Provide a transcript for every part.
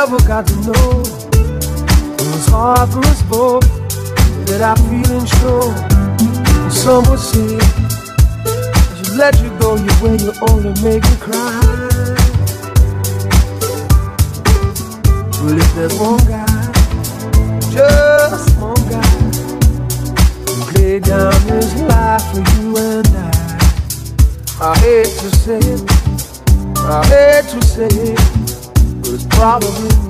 Never got to know. It was hard for us both that I feel unsure. some would say, as you let you go You way, you only make me cry. Well, if there's one guy, just one guy, who laid down his life for you and I, I hate to say it, I hate to say it was probably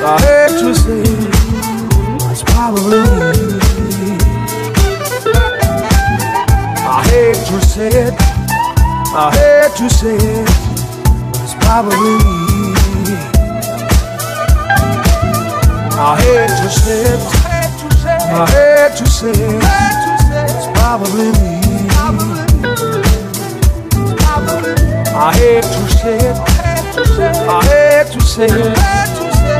I hate to say it probably me. I hate to say it. I hate to say it. It's probably me. I hate to say it. I hate to say it. It's probably me. I hate to say it. I hate to say it.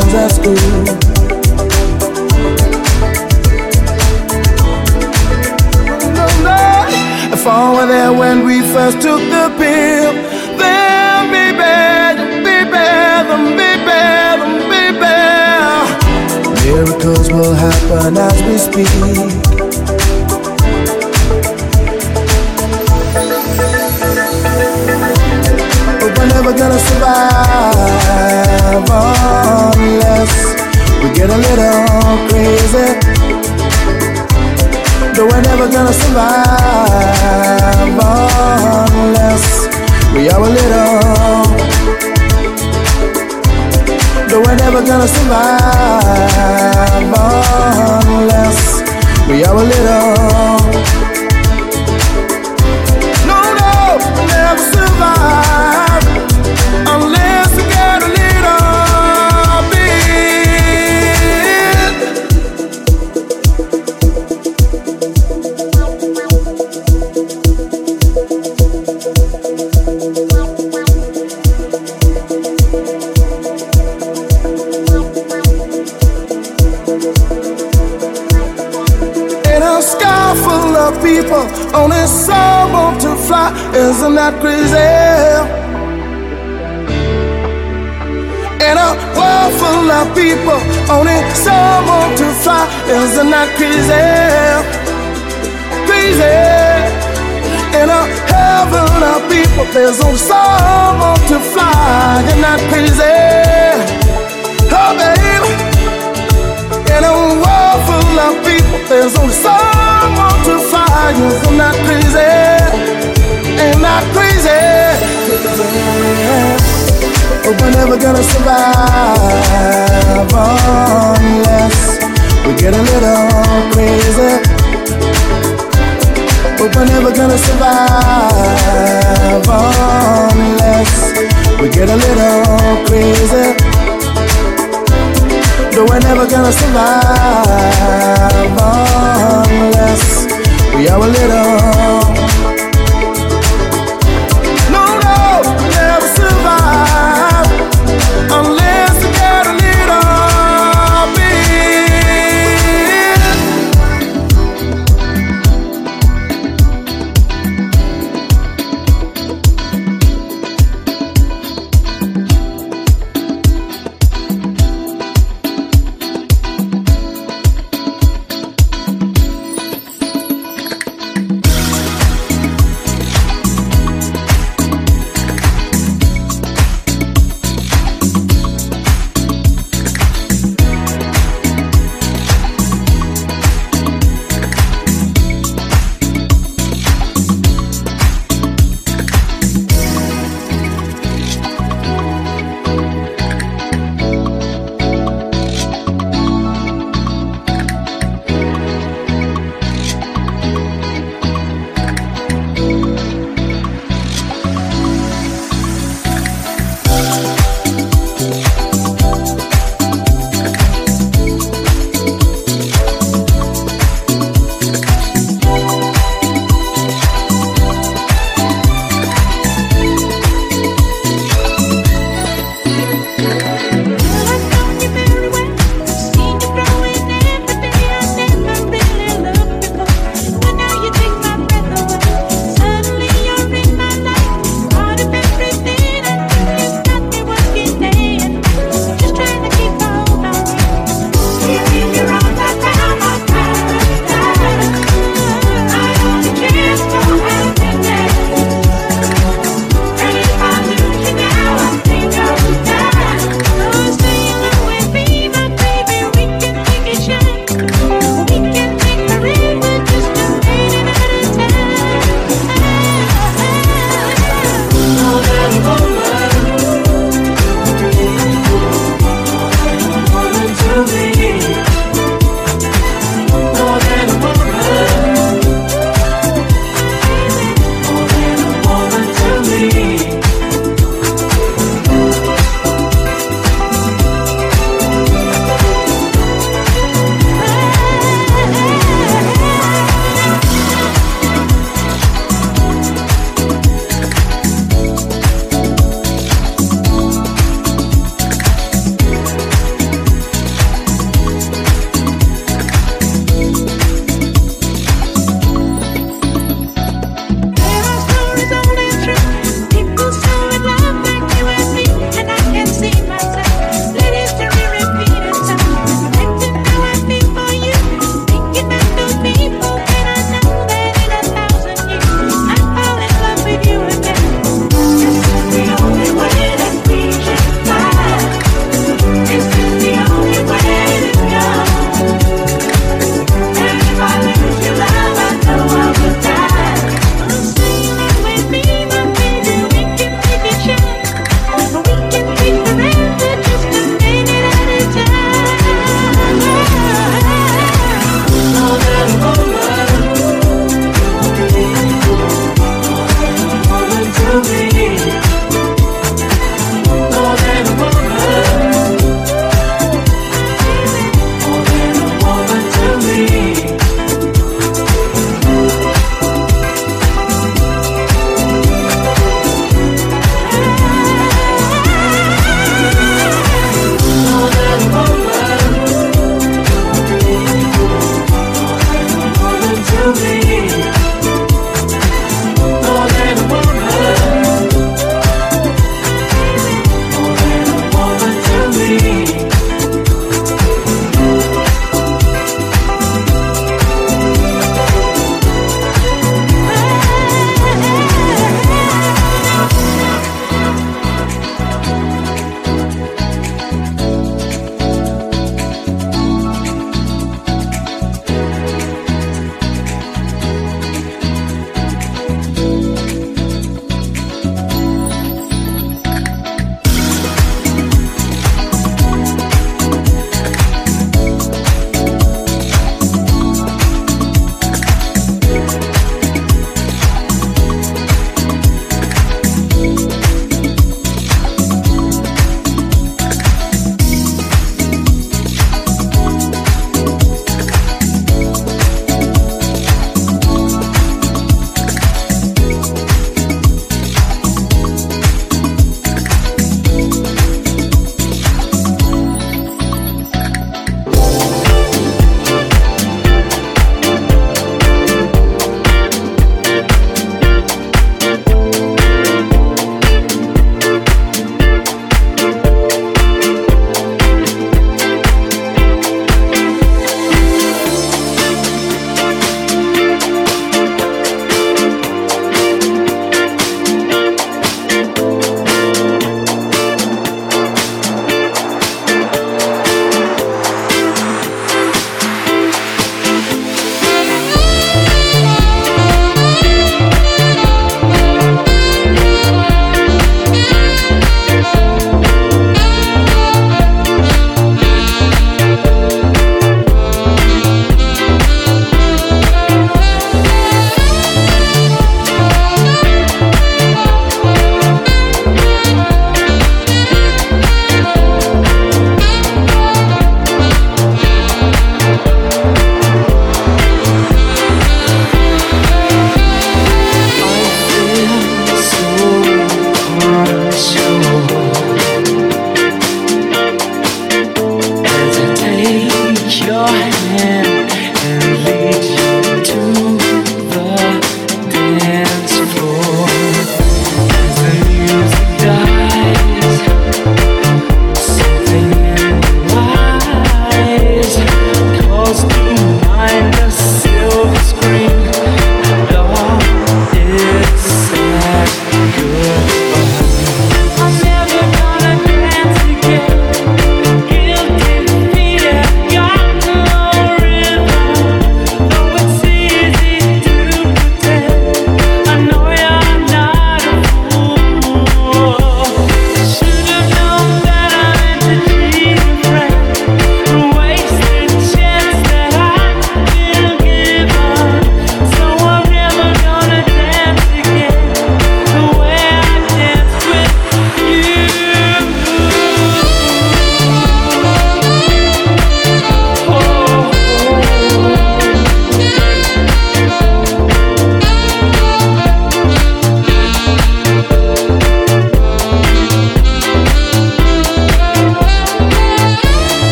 friends at school. fall were there when we first took the pill. Then be bad, be bad, be be. Miracles will happen as we speak. Never gonna survive unless we get a little crazy. Though we're never gonna survive unless we are a little. Though we're never gonna survive unless we are a little. Fly. Isn't crazy? In a world full of people, only some want to fly. Isn't crazy? Crazy. In a heaven of people, there's only some want to fly. Isn't crazy? Oh, baby. In a world full of people, there's only some want to fly I'm not crazy, ain't not crazy. Oh, but we're never gonna survive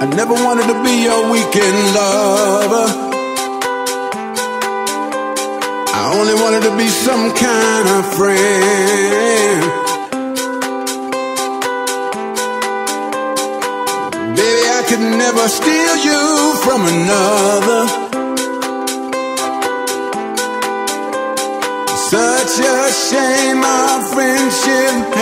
I never wanted to be your weekend lover. I only wanted to be some kind of friend. Baby, I could never steal you from another. Such a shame our friendship